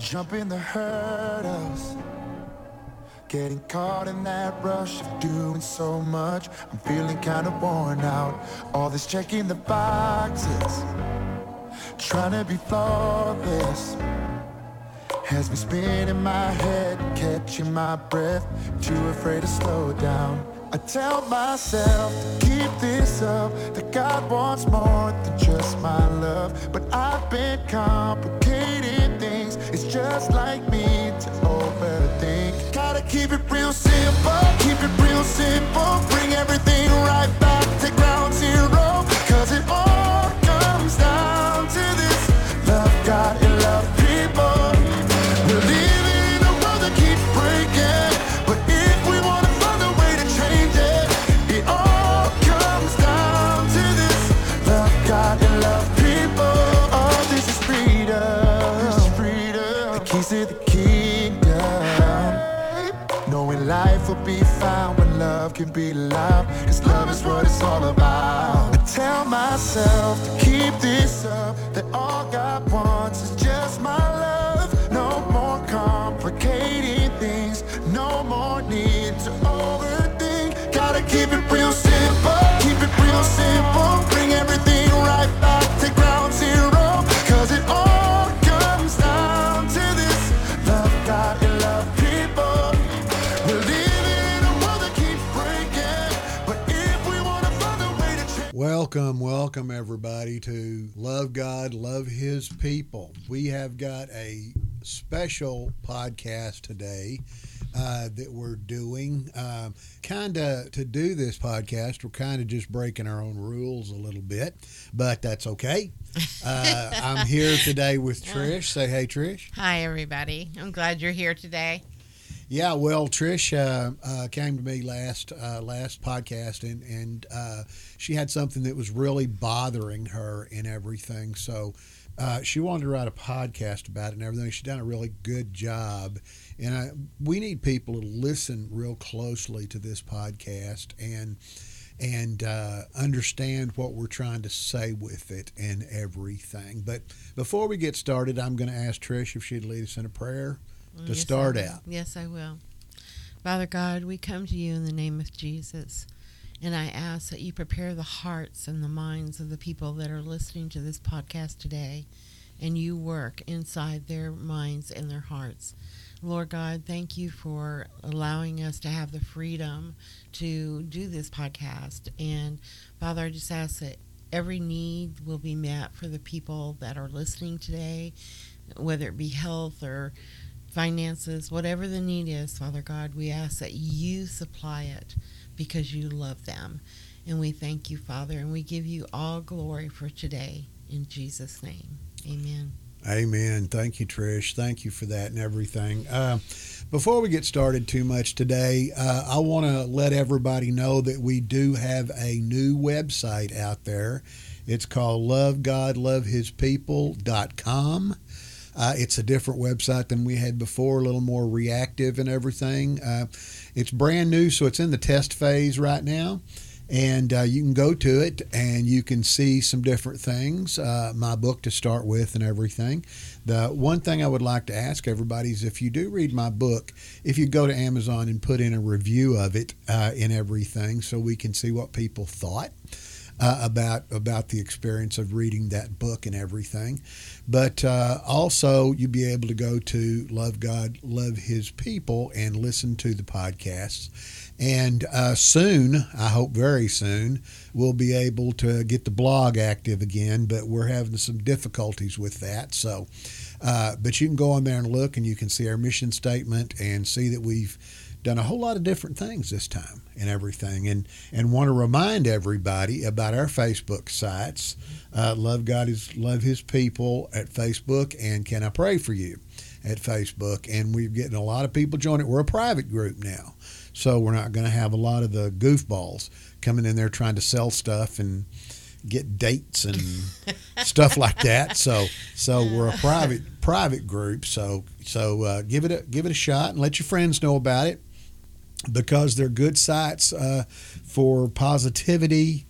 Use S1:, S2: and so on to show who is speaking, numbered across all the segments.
S1: jumping the hurdles. Getting caught in that rush of doing so much. I'm feeling kind of worn out. All this checking the boxes, trying to be flawless. Has me spinning my head, catching my breath, too afraid to slow down. I tell myself to keep this up, that God wants more than just my love. But I've been it's just like me to overthink. Gotta keep it real simple, keep it real simple, bring everything right back to ground zero. Keys to the kingdom. Knowing life will be found when love can be loud. Cause love is what it's all about. I tell myself to keep this up. That all God wants is just my love. No more complicating things. No more need to overthink. Gotta keep it real simple. Keep it real simple.
S2: Welcome, welcome everybody to Love God, Love His People. We have got a special podcast today uh, that we're doing. Um, kind of to do this podcast, we're kind of just breaking our own rules a little bit, but that's okay. Uh, I'm here today with Trish. Say hey, Trish.
S3: Hi, everybody. I'm glad you're here today.
S2: Yeah, well, Trish uh, uh, came to me last uh, last podcast, and and uh, she had something that was really bothering her and everything. So uh, she wanted to write a podcast about it and everything. She's done a really good job, and I, we need people to listen real closely to this podcast and and uh, understand what we're trying to say with it and everything. But before we get started, I'm going to ask Trish if she'd lead us in a prayer to
S3: Yes,
S2: start out.
S3: Yes, I will. Father God, we come to you in the name of Jesus. And I ask that you prepare the hearts and the minds of the people that are listening to this podcast today. And you work inside their minds and their hearts. Lord God, thank you for allowing us to have the freedom to do this podcast. And Father, I just ask that every need will be met for the people that are listening today, whether it be health or finances, whatever the need is, Father God, we ask that you supply it because you love them. And we thank you, Father, and we give you all glory for today. In Jesus' name, amen.
S2: Amen. Thank you, Trish. Thank you for that and everything. Uh, before we get started too much today, uh, I want to let everybody know that we do have a new website out there. It's called lovegodlovehispeople.com. Uh, it's a different website than we had before, a little more reactive and everything. Uh, it's brand new, so it's in the test phase right now. And uh, you can go to it and you can see some different things uh, my book to start with and everything. The one thing i would like to ask everybody is if you do read my book if you go to amazon and put in a review of it uh, and everything so we can see what people thought uh, about about the experience of reading that book and everything. But uh, also, you'll be able to go to Love God, Love His People and listen to the podcasts. And uh, soon, I hope very soon, we'll be able to get the blog active again. But we're having some difficulties with that. So, uh, but you can go on there and look, and you can see our mission statement and see that we've done a whole lot of different things this time and everything. And and want to remind everybody about our facebook sites. Uh, love god is love his people at facebook and can i pray for you at facebook? And we're getting a lot of people joining. it we're a private group now so we're not going to have a lot of the goofballs coming in there trying to sell stuff and get dates and stuff like that. So so we're a private private group. So so uh, give it a give it a shot and let your friends know about it because they're good sites uh, for positivity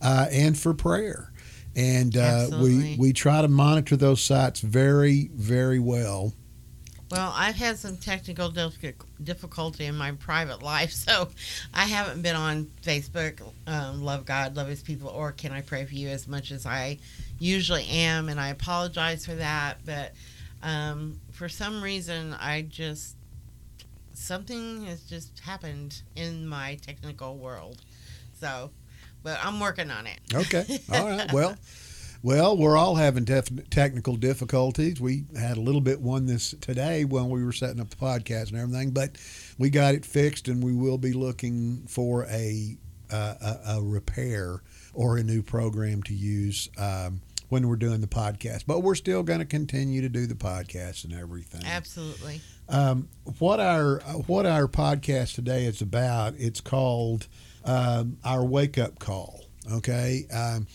S2: uh, and for prayer. And uh, we we try to monitor those sites very very well
S3: Well, I've had some technical difficulty in my private life, so I haven't been on Facebook, um, Love God, Love His People, or Can I Pray for You as much as I usually am, and I apologize for that. But um, for some reason, I just, something has just happened in my technical world. So, but I'm working on it.
S2: Okay. All right. Well, well, we're all having tef- technical difficulties. We had a little bit one this today when we were setting up the podcast and everything, but we got it fixed, and we will be looking for a uh, a, a repair or a new program to use um, when we're doing the podcast. But we're still going to continue to do the podcast and everything.
S3: Absolutely.
S2: Um, what our what our podcast today is about? It's called um, our wake up call. Okay. Um,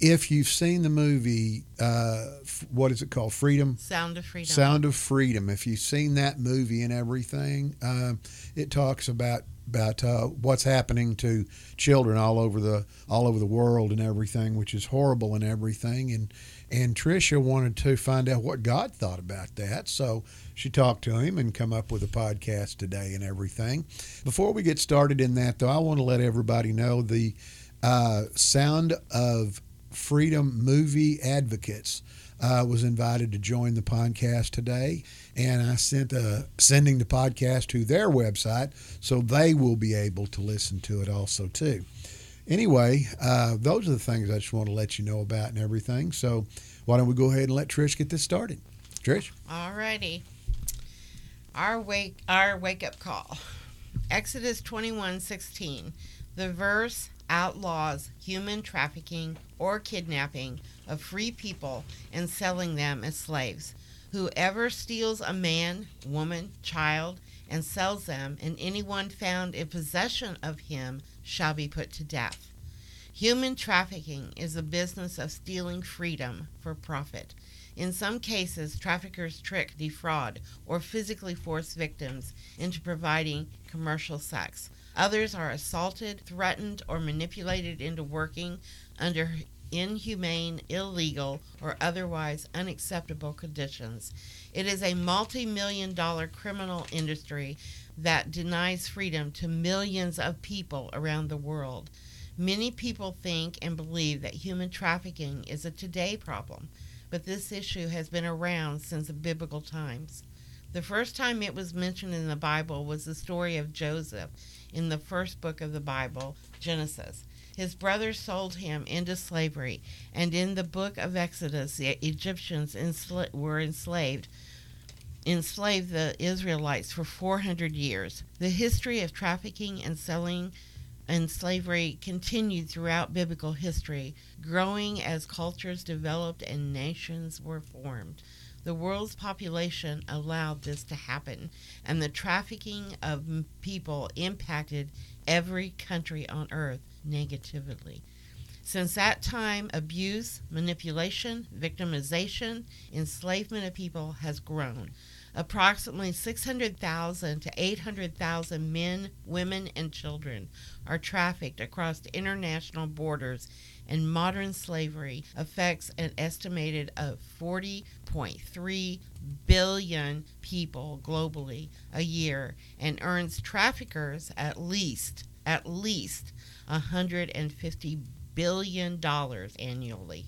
S2: if you've seen the movie, uh, f- what is it called? Freedom.
S3: Sound of Freedom.
S2: Sound of Freedom. If you've seen that movie and everything, um, it talks about about uh, what's happening to children all over the all over the world and everything, which is horrible and everything. And and Tricia wanted to find out what God thought about that, so she talked to him and come up with a podcast today and everything. Before we get started in that, though, I want to let everybody know the uh, Sound of Freedom movie advocates uh, was invited to join the podcast today, and I sent a sending the podcast to their website so they will be able to listen to it also too. Anyway, uh, those are the things I just want to let you know about and everything. So why don't we go ahead and let Trish get this started? Trish.
S3: Alrighty. Our wake our wake up call. Exodus twenty one sixteen. The verse outlaws human trafficking or kidnapping of free people and selling them as slaves. Whoever steals a man, woman, child, and sells them, and anyone found in possession of him shall be put to death. Human trafficking is a business of stealing freedom for profit. In some cases, traffickers trick, defraud, or physically force victims into providing commercial sex. Others are assaulted, threatened, or manipulated into working under inhumane, illegal, or otherwise unacceptable conditions. It is a multi million dollar criminal industry that denies freedom to millions of people around the world. Many people think and believe that human trafficking is a today problem, but this issue has been around since biblical times. The first time it was mentioned in the Bible was the story of Joseph in the first book of the Bible, Genesis. His brothers sold him into slavery, and in the book of Exodus, the Egyptians ensla- were enslaved enslaved the Israelites for 400 years. The history of trafficking and selling and slavery continued throughout biblical history, growing as cultures developed and nations were formed. The world's population allowed this to happen, and the trafficking of people impacted every country on earth negatively. Since that time, abuse, manipulation, victimization, enslavement of people has grown. Approximately 600,000 to 800,000 men, women, and children are trafficked across international borders, and modern slavery affects an estimated of 40.3 billion people globally a year and earns traffickers at least at least 150 billion dollars annually.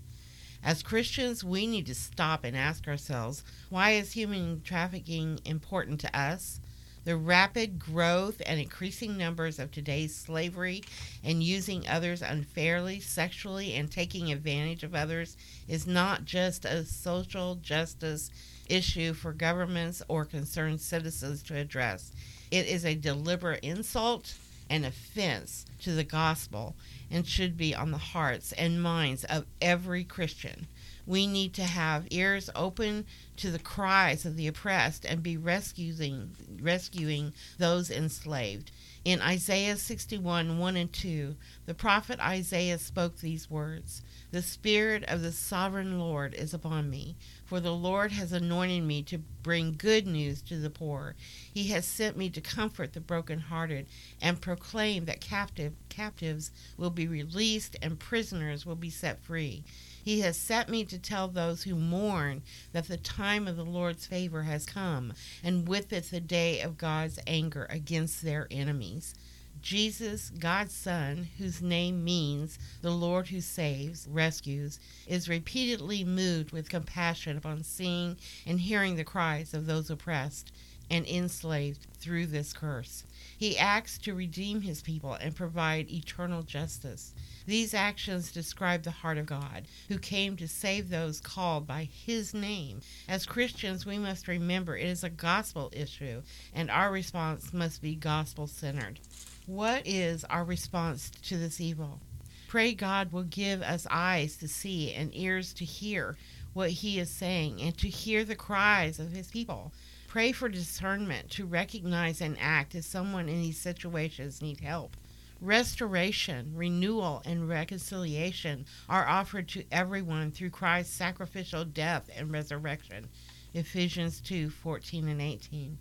S3: As Christians, we need to stop and ask ourselves why is human trafficking important to us? The rapid growth and increasing numbers of today's slavery and using others unfairly, sexually, and taking advantage of others is not just a social justice issue for governments or concerned citizens to address. It is a deliberate insult and offense to the gospel and should be on the hearts and minds of every Christian. We need to have ears open to the cries of the oppressed and be rescuing rescuing those enslaved. In Isaiah 61 1 and 2, the prophet Isaiah spoke these words The Spirit of the sovereign Lord is upon me, for the Lord has anointed me to bring good news to the poor. He has sent me to comfort the brokenhearted and proclaim that captive, captives will be released and prisoners will be set free. He has sent me to tell those who mourn that the time of the Lord's favor has come, and with it the day of God's anger against their enemies. Jesus, God's Son, whose name means the Lord who saves, rescues, is repeatedly moved with compassion upon seeing and hearing the cries of those oppressed and enslaved through this curse. He acts to redeem his people and provide eternal justice. These actions describe the heart of God, who came to save those called by his name. As Christians, we must remember it is a gospel issue, and our response must be gospel centered. What is our response to this evil? Pray God will give us eyes to see and ears to hear what He is saying and to hear the cries of His people. Pray for discernment to recognize and act as someone in these situations need help. Restoration, renewal, and reconciliation are offered to everyone through Christ's sacrificial death and resurrection. Ephesians 2 14 and 18.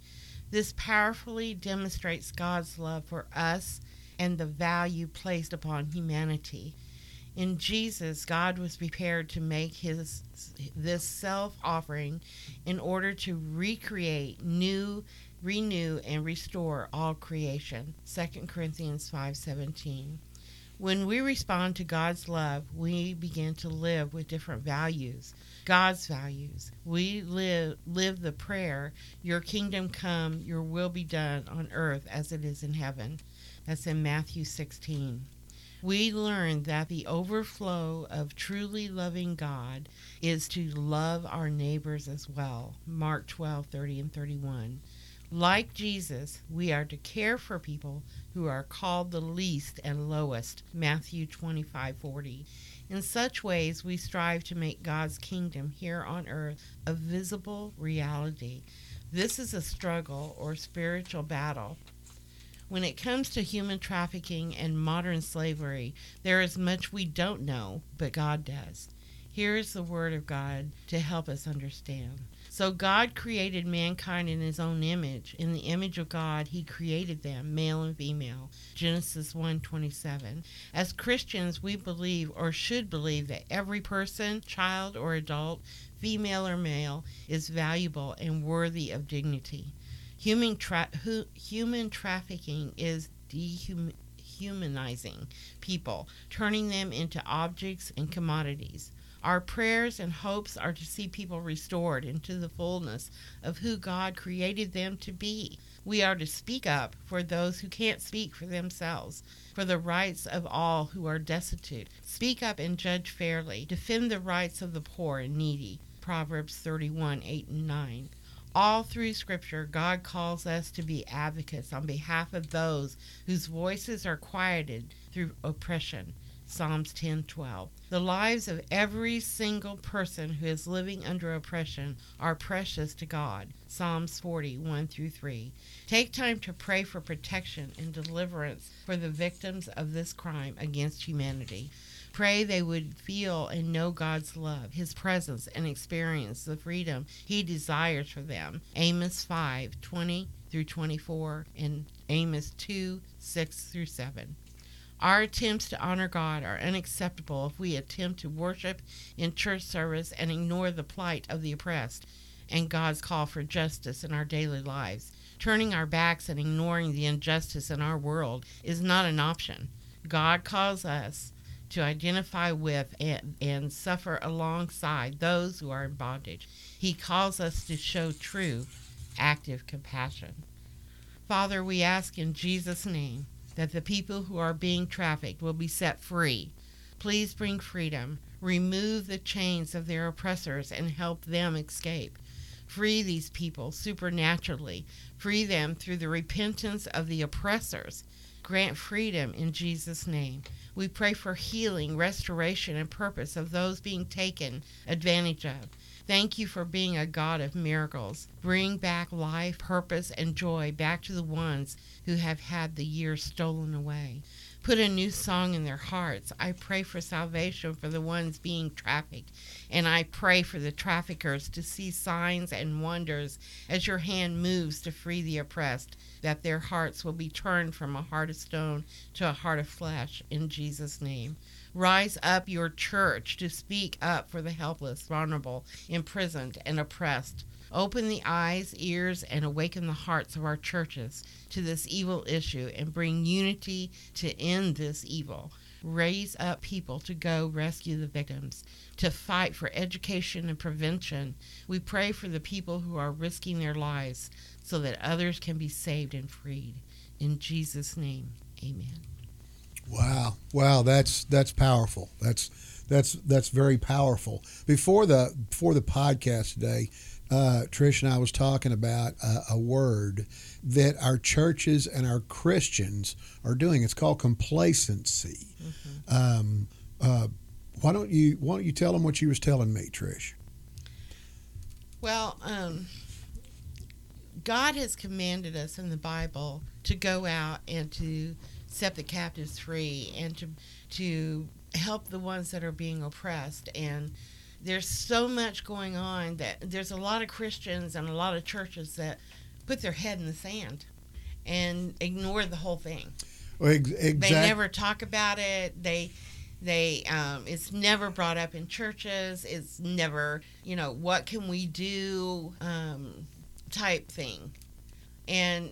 S3: This powerfully demonstrates God's love for us and the value placed upon humanity. In Jesus, God was prepared to make his this self-offering in order to recreate, new, renew and restore all creation. 2 Corinthians 5:17. When we respond to God's love, we begin to live with different values. God's values. We live live the prayer, your kingdom come, your will be done on earth as it is in heaven. That's in Matthew 16. We learn that the overflow of truly loving God is to love our neighbors as well. Mark 12:30 and 31. Like Jesus, we are to care for people who are called the least and lowest. Matthew 25:40. In such ways, we strive to make God's kingdom here on earth a visible reality. This is a struggle or spiritual battle. When it comes to human trafficking and modern slavery, there is much we don't know, but God does. Here is the Word of God to help us understand. So God created mankind in his own image. In the image of God he created them, male and female. Genesis 1:27. As Christians, we believe or should believe that every person, child or adult, female or male, is valuable and worthy of dignity. Human, tra- human trafficking is dehumanizing people, turning them into objects and commodities. Our prayers and hopes are to see people restored into the fullness of who God created them to be. We are to speak up for those who can't speak for themselves, for the rights of all who are destitute. Speak up and judge fairly. Defend the rights of the poor and needy. Proverbs 31 8 and 9. All through Scripture, God calls us to be advocates on behalf of those whose voices are quieted through oppression. Psalms 10:12. The lives of every single person who is living under oppression are precious to God. Psalms 40, 1 through 3. Take time to pray for protection and deliverance for the victims of this crime against humanity. Pray they would feel and know God's love, His presence, and experience the freedom He desires for them. Amos 5, 20 through 24, and Amos 2, 6 through 7. Our attempts to honor God are unacceptable if we attempt to worship in church service and ignore the plight of the oppressed and God's call for justice in our daily lives. Turning our backs and ignoring the injustice in our world is not an option. God calls us to identify with and, and suffer alongside those who are in bondage. He calls us to show true, active compassion. Father, we ask in Jesus' name that the people who are being trafficked will be set free. Please bring freedom. Remove the chains of their oppressors and help them escape. Free these people supernaturally. Free them through the repentance of the oppressors. Grant freedom in Jesus' name. We pray for healing, restoration, and purpose of those being taken advantage of. Thank you for being a God of miracles. Bring back life, purpose, and joy back to the ones who have had the years stolen away. Put a new song in their hearts. I pray for salvation for the ones being trafficked, and I pray for the traffickers to see signs and wonders as your hand moves to free the oppressed, that their hearts will be turned from a heart of stone to a heart of flesh. In Jesus' name. Rise up your church to speak up for the helpless, vulnerable, imprisoned, and oppressed. Open the eyes, ears, and awaken the hearts of our churches to this evil issue and bring unity to end this evil. Raise up people to go rescue the victims, to fight for education and prevention. We pray for the people who are risking their lives so that others can be saved and freed. In Jesus' name, amen.
S2: Wow, wow, that's that's powerful. That's that's that's very powerful. Before the before the podcast today, uh, Trish and I was talking about a, a word that our churches and our Christians are doing. It's called complacency. Mm-hmm. Um, uh, why don't you Why don't you tell them what you was telling me, Trish?
S3: Well, um, God has commanded us in the Bible to go out and to set the captives free and to to help the ones that are being oppressed and there's so much going on that there's a lot of Christians and a lot of churches that put their head in the sand and ignore the whole thing.
S2: Well, ex- exactly.
S3: They never talk about it. They they um, it's never brought up in churches. It's never you know what can we do um, type thing, and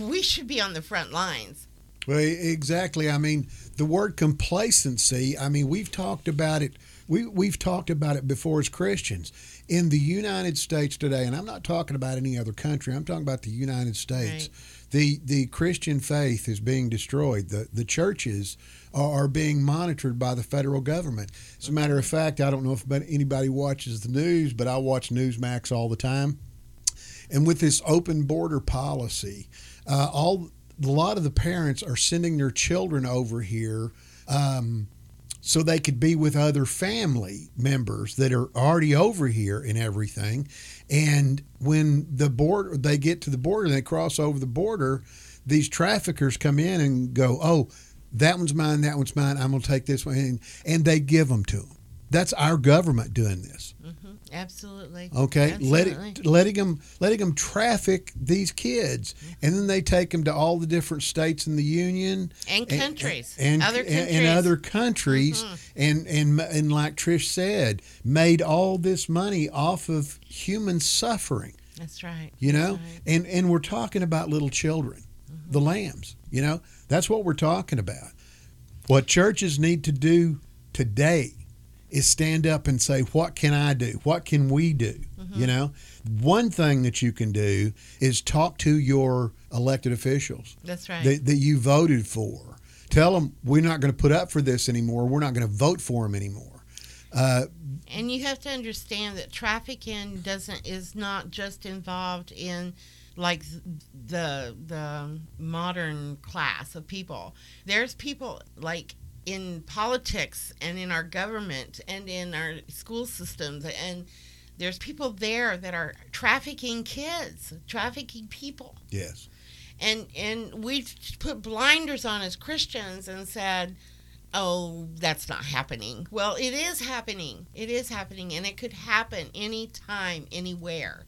S3: we should be on the front lines
S2: well, exactly. I mean, the word complacency, I mean, we've talked about it. We, we've talked about it before as Christians. In the United States today, and I'm not talking about any other country, I'm talking about the United States. Right. The, the Christian faith is being destroyed. The, the churches are, are being monitored by the federal government. As a matter of fact, I don't know if anybody watches the news, but I watch Newsmax all the time. And with this open border policy, uh, all a lot of the parents are sending their children over here um, so they could be with other family members that are already over here and everything. And when the border, they get to the border, and they cross over the border. These traffickers come in and go, "Oh, that one's mine. That one's mine. I'm going to take this one," and, and they give them to them. That's our government doing this.
S3: Absolutely.
S2: Okay, Absolutely. let letting them letting them traffic these kids, and then they take them to all the different states in the union
S3: and countries
S2: and, and
S3: other countries.
S2: and, other countries, mm-hmm. and and and like Trish said, made all this money off of human suffering.
S3: That's right.
S2: You know,
S3: right.
S2: and and we're talking about little children, mm-hmm. the lambs. You know, that's what we're talking about. What churches need to do today is stand up and say, What can I do? What can we do? Mm-hmm. You know, one thing that you can do is talk to your elected officials.
S3: That's right.
S2: That, that you voted for. Tell them we're not going to put up for this anymore. We're not going to vote for them anymore. Uh,
S3: and you have to understand that trafficking doesn't is not just involved in like the the modern class of people. There's people like in politics and in our government and in our school systems and there's people there that are trafficking kids trafficking people.
S2: Yes.
S3: And and we've put blinders on as christians and said oh that's not happening. Well it is happening. It is happening and it could happen anytime anywhere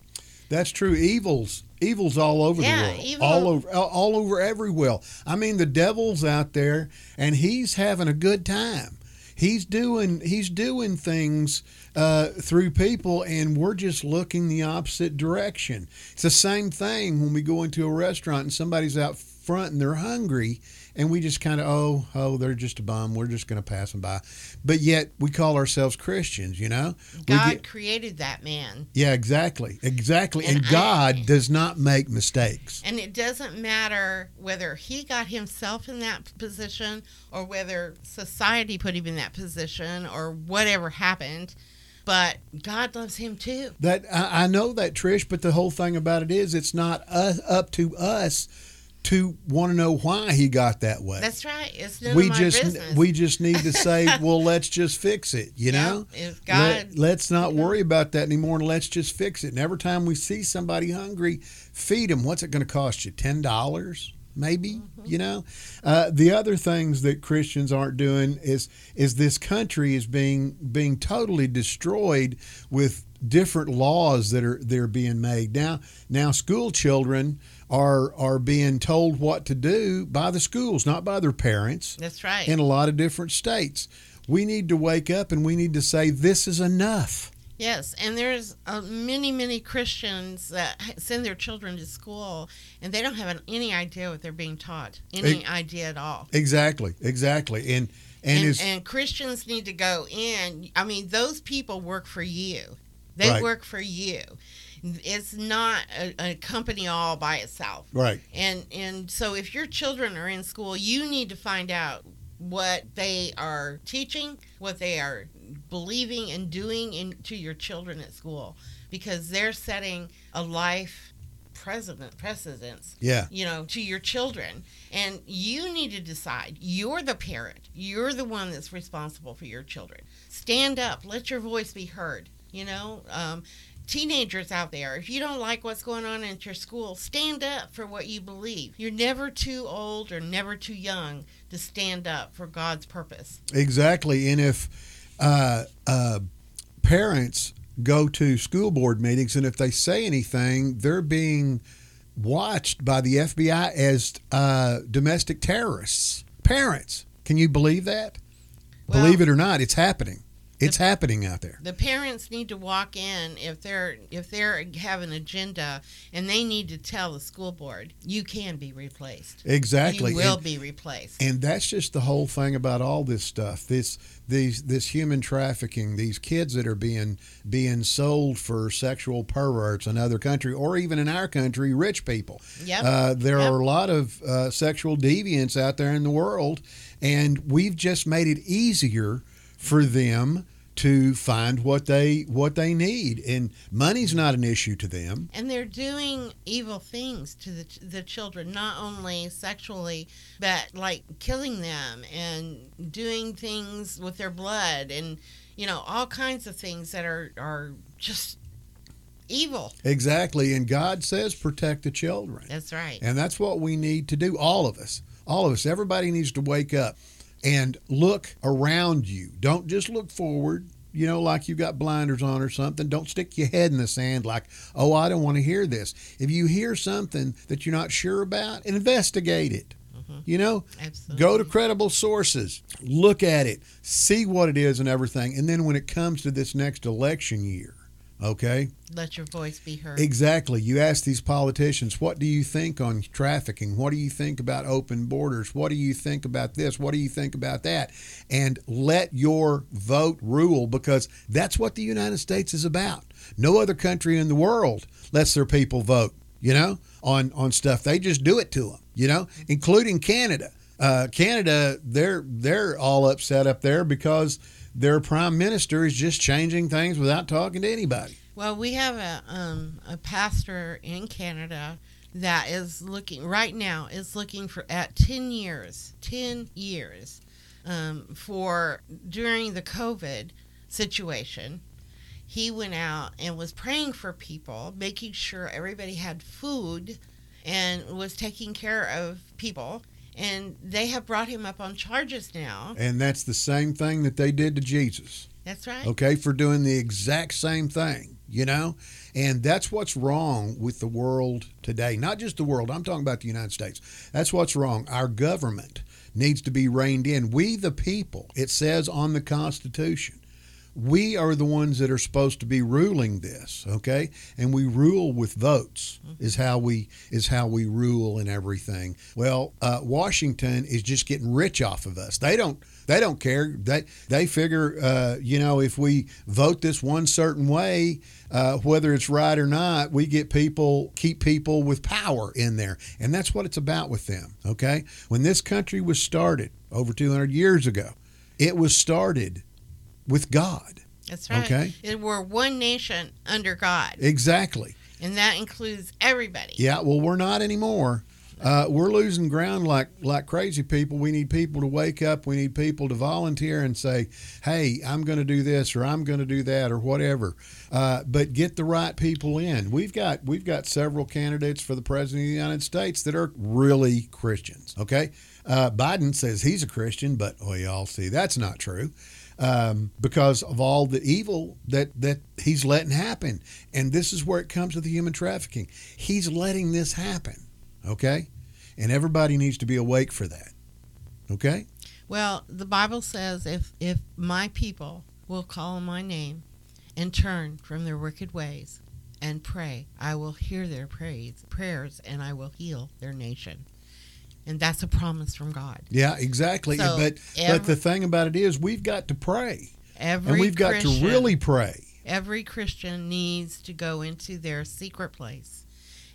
S2: that's true. Evils, evils all over
S3: yeah,
S2: the world, evil. all over, all over everywhere. I mean, the devil's out there, and he's having a good time. He's doing, he's doing things uh, through people, and we're just looking the opposite direction. It's the same thing when we go into a restaurant and somebody's out front and they're hungry and we just kind of oh oh they're just a bum. We're just going to pass them by. But yet we call ourselves christians you know?
S3: God get, created that man.
S2: Yeah exactly exactly. And, and god I, does not make mistakes.
S3: And it doesn't matter whether he got himself in that position or whether society put him in that position or whatever happened. But God loves him too.
S2: That I, I know that Trish, but the whole thing about it is, it's not us, up to us to want to know why he got that way.
S3: That's right. It's none we
S2: just
S3: business.
S2: we just need to say, well, let's just fix it. You know,
S3: if God,
S2: Let, us not worry about that anymore, and let's just fix it. And every time we see somebody hungry, feed them. What's it going to cost you? Ten dollars. Maybe mm-hmm. you know. Uh, the other things that Christians aren't doing is is this country is being being totally destroyed with different laws that are they're being made now. Now school children are are being told what to do by the schools, not by their parents.
S3: That's right.
S2: In a lot of different states. We need to wake up and we need to say, this is enough.
S3: Yes, and there's uh, many, many Christians that send their children to school and they don't have an, any idea what they're being taught, any
S2: Ex-
S3: idea at all.
S2: Exactly, exactly. And and,
S3: And,
S2: is
S3: and Christians need to go in. I mean, those people work for you. They
S2: Right.
S3: work for you. It's not a, a company all by itself.
S2: right.
S3: And and so if your children are in school, you need to find out what they are teaching, what they are believing and doing in, to your children at school because they're setting a life precedent precedence
S2: Yeah.
S3: you know to your children and you need to decide you're the parent you're the one that's responsible for your children stand up let your voice be heard you know um, teenagers out there if you don't like what's going on at your school stand up for what you believe you're never too old or never too young to stand up for god's purpose
S2: Exactly. And if uh, uh, parents go to school board meetings and if they say anything, they're being watched by the FBI as uh, domestic terrorists. Parents, can you believe that?
S3: Well-
S2: believe it or not, it's happening. It's happening out there.
S3: the parents need to walk in if they're if they're have an agenda and they need to tell the school board you can be replaced
S2: Exactly.
S3: you will
S2: And-
S3: be replaced
S2: And that's just the whole thing about all this stuff. This these this human trafficking, these kids that are being being sold for sexual perverts in other country or even in our country, rich people.
S3: Yep.
S2: Uh, there
S3: Yep.
S2: are a lot of uh, sexual deviants out there in the world, and we've just made it easier for them to find what they what they need. And money's not an issue to them.
S3: and they're doing evil things to the, the children not only sexually but like killing them and doing things with their blood and you know all kinds of things that are are just evil
S2: Exactly. And God says protect the children.
S3: that's right
S2: And that's what we need to do, all of us. All of us. Everybody needs to wake up and look around you. Don't just look forward, you know, like you've got blinders on or something. Don't stick your head in the sand like, oh, I don't want to hear this. If you hear something that you're not sure about, investigate it. Mm-hmm. You know,
S3: absolutely
S2: go to credible sources, look at it, see what it is and everything. And then when it comes to this next election year, okay,
S3: let your voice be heard
S2: Exactly. You ask these politicians, what do you think on trafficking? What do you think about open borders? What do you think about this? What do you think about that? And let your vote rule because that's what the United States is about. No other country in the world lets their people vote, you know, on, on stuff. They just do it to them, you know, including Canada. Uh, Canada, they're they're all upset up there because their prime minister is just changing things without talking to anybody.
S3: Well, we have a um, a pastor in Canada that is looking right now is looking for at ten years, ten years um, for during the COVID situation. He went out and was praying for people, making sure everybody had food, and was taking care of people. And they have brought him up on charges now.
S2: And that's the same thing that they did to Jesus,
S3: That's right.
S2: okay, for doing the exact same thing, you know? And that's what's wrong with the world today. Not just the world, I'm talking about the United States. That's what's wrong. Our government needs to be reined in. We, the people, it says on the Constitution, we are the ones that are supposed to be ruling this okay? And we rule with votes is how we is how we rule and everything. Well uh, washington is just getting rich off of us. They don't they don't care. They they figure uh, you know if we vote this one certain way uh, whether it's right or not we get people keep people with power in there. And that's what it's about with them okay? When this country was started over 200 years ago it was started with God.
S3: That's right.
S2: Okay.
S3: It, we're one nation under God,
S2: Exactly.
S3: and that includes everybody.
S2: Yeah. Well, we're not anymore. Uh, we're losing ground like like crazy people. We need people to wake up. We need people to volunteer and say, "Hey, I'm going to do this or I'm going to do that or whatever." Uh, but get the right people in. We've got we've got several candidates for the president of the United States that are really Christians. Okay, uh, Biden says he's a Christian, but oh, y'all see that's not true. Um, because of all the evil that that he's letting happen. And this is where it comes to the human trafficking. He's letting this happen. Okay, and everybody needs to be awake for that. Okay.
S3: Well, the Bible says if if my people will call on my name and turn from their wicked ways and pray, I will hear their praise, prayers and I will heal their nation. And that's a promise from God.
S2: Yeah, exactly.
S3: So
S2: but but the thing about it is we've got to pray.
S3: Every
S2: and we've got
S3: Christian,
S2: to really pray.
S3: every Christian needs to go into their secret place.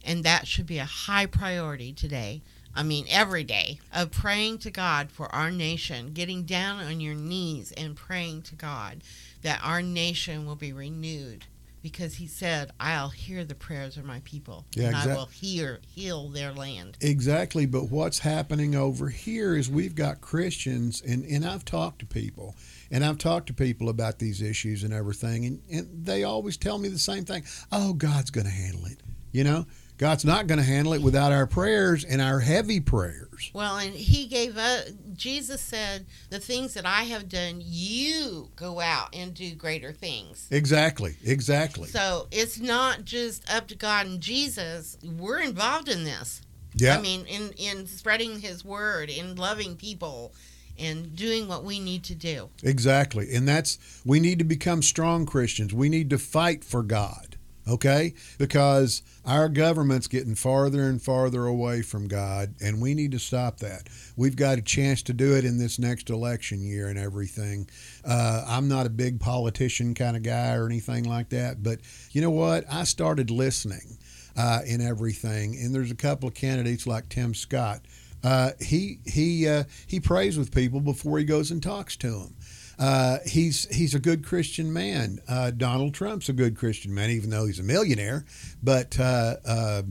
S3: And that should be a high priority today. I mean, every day of praying to God for our nation, getting down on your knees and praying to God that our nation will be renewed. Because he said, I'll hear the prayers of my people,
S2: Yeah,
S3: and I will hear, heal their land.
S2: Exactly, but what's happening over here is we've got Christians, and, and I've talked to people, and I've talked to people about these issues and everything, and, and they always tell me the same thing oh, God's going to handle it. You know, God's not going to handle it without our prayers and our heavy prayers.
S3: Well, and he gave up, Jesus said, the things that I have done, you go out and do greater things.
S2: Exactly, exactly.
S3: So it's not just up to God and Jesus. We're involved in this.
S2: Yeah,
S3: I mean, in, in spreading his word, in loving people, and doing what we need to do.
S2: Exactly. And that's, we need to become strong Christians. We need to fight for God, okay? Because our government's getting farther and farther away from God, and we need to stop that. We've got a chance to do it in this next election year and everything. Uh, I'm not a big politician kind of guy or anything like that, but you know what? I started listening uh, in everything, and there's a couple of candidates like Tim Scott. Uh, he he uh, he prays with people before he goes and talks to them. Uh, he's he's a good Christian man. Uh, Donald Trump's a good Christian man, even though he's a millionaire. But uh, uh,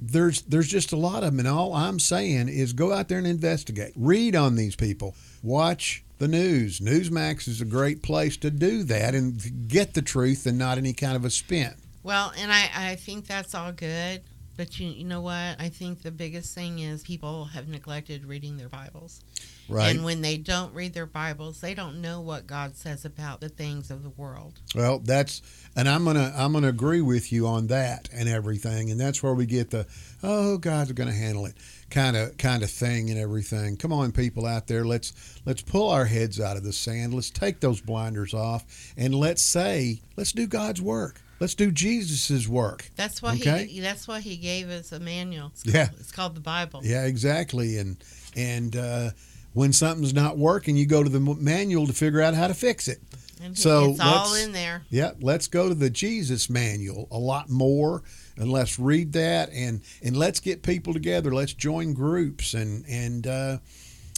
S2: there's there's just a lot of them, and all I'm saying is go out there and investigate. Read on these people. Watch the news. Newsmax is a great place to do that and get the truth and not any kind of a spin.
S3: Well, and I, I think that's all good. But you, you know what? I think the biggest thing is people have neglected reading their Bibles.
S2: Right.
S3: And when they don't read their Bibles, they don't know what God says about the things of the world.
S2: Well, that's and I'm gonna I'm gonna agree with you on that and everything, and that's where we get the oh God's gonna handle it kind of kind of thing and everything. Come on, people out there, let's let's pull our heads out of the sand. Let's take those blinders off, and let's say let's do God's work. Let's do Jesus's work.
S3: That's why
S2: Okay.
S3: he that's why he gave us a manual. It's
S2: Yeah.
S3: called, it's called the Bible.
S2: Yeah, exactly. And and uh, when something's not working, you go to the manual to figure out how to fix it.
S3: And
S2: So
S3: it's all in there.
S2: Yeah, let's go to the Jesus manual a lot more and let's read that and and let's get people together. Let's join groups and and uh,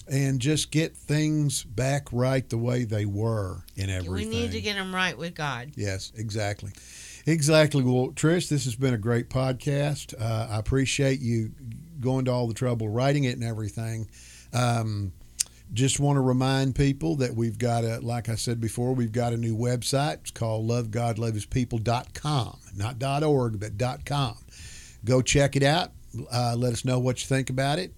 S2: and just get things back right the way they were in everything.
S3: We need to get them right with God.
S2: Yes, exactly. Exactly. Well, Trish, this has been a great podcast. Uh, I appreciate you going to all the trouble writing it and everything. Um, just want to remind people that we've got a, like I said before, we've got a new website. It's called lovegodlovehispeople.com, not .org, but .com. Go check it out. Uh, let us know what you think about it.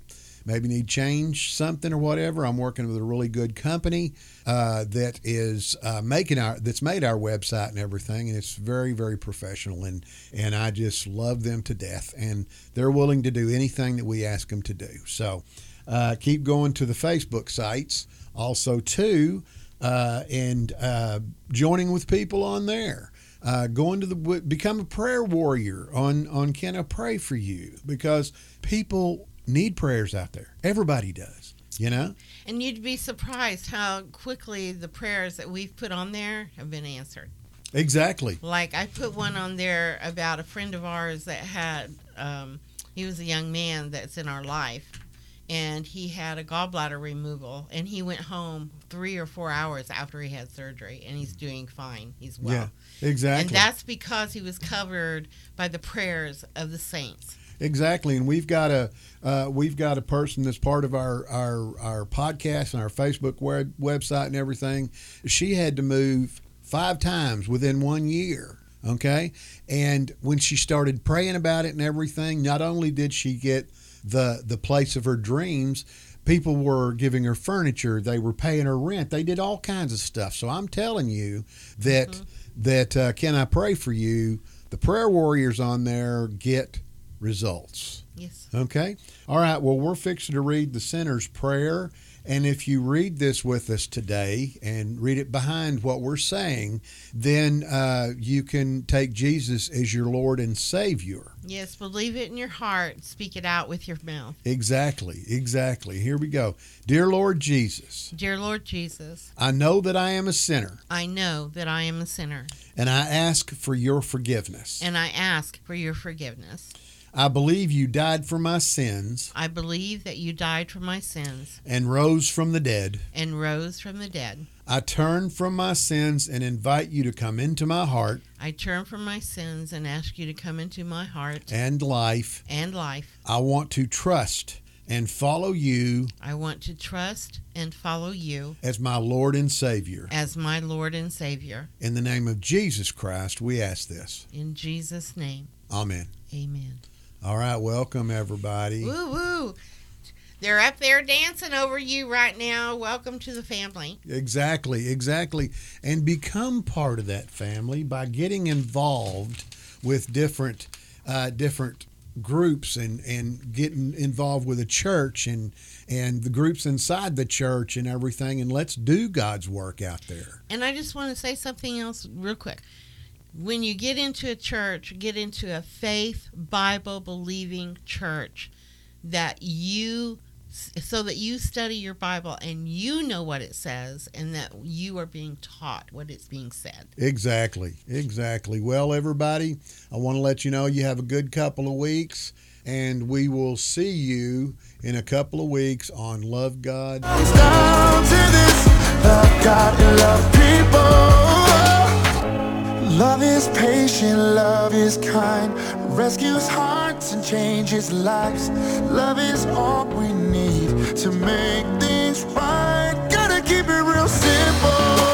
S2: Maybe need change something or whatever. I'm working with a really good company uh, that is uh, making our that's made our website and everything, and it's very very professional and and I just love them to death, and they're willing to do anything that we ask them to do. So uh, keep going to the Facebook sites also too, uh, and uh, joining with people on there. Uh, going to the become a prayer warrior on on Can I Pray for You because people need prayers out there. Everybody does, you know.
S3: And you'd be surprised how quickly the prayers that we've put on there have been answered.
S2: Exactly.
S3: Like I put one on there about a friend of ours that had, um, he was a young man that's in our life, and he had a gallbladder removal, and he went home three or four hours after he had surgery, and he's doing fine. He's well.
S2: Yeah, exactly.
S3: And that's because he was covered by the prayers of the saints.
S2: Exactly, and we've got a uh, we've got a person that's part of our our our podcast and our Facebook web, website and everything. She had to move five times within one year. Okay, and when she started praying about it and everything, not only did she get the the place of her dreams, people were giving her furniture, they were paying her rent, they did all kinds of stuff. So I'm telling you that that uh, can I pray for you? The prayer warriors on there get results.
S3: Yes.
S2: Okay. All right. Well, we're fixing to read the sinner's prayer, And if you read this with us today and read it behind what we're saying, then uh, you can take Jesus as your Lord and Savior.
S3: Yes, believe it in your heart, speak it out with your mouth.
S2: Exactly, exactly. Here we go. Dear Lord Jesus,
S3: Dear Lord Jesus,
S2: I know that I am a sinner,
S3: I know that I am a sinner,
S2: and I ask for your forgiveness.
S3: and I ask for your forgiveness.
S2: I believe you died for my sins
S3: I believe that you died for my sins
S2: and rose from the dead.
S3: and rose from the dead.
S2: I turn from my sins and invite you to come into my heart
S3: I turn from my sins and ask you to come into my heart
S2: and life.
S3: and life.
S2: I want to trust and follow you
S3: I want to trust and follow you
S2: as my Lord and Savior.
S3: as my Lord and Savior.
S2: In the name of Jesus Christ, we ask this.
S3: In Jesus' name,
S2: Amen.
S3: amen.
S2: All right, welcome everybody.
S3: Woo woo. They're up there dancing over you right now. Welcome to the family.
S2: Exactly, exactly. And become part of that family by getting involved with different uh, different groups and, and getting involved with a church and and the groups inside the church and everything and let's do God's work out there.
S3: And I just want to say something else real quick. When you get into a church, get into a faith, Bible believing church that you so that you study your Bible and you know what it says and that you are being taught what it's being said.
S2: Exactly, exactly. Well, everybody, I want to let you know you have a good couple of weeks, and we will see you in a couple of weeks on Love God.
S1: Love is patient, love is kind. Rescues hearts and changes lives. Love is all we need to make things right. Gotta keep it real simple.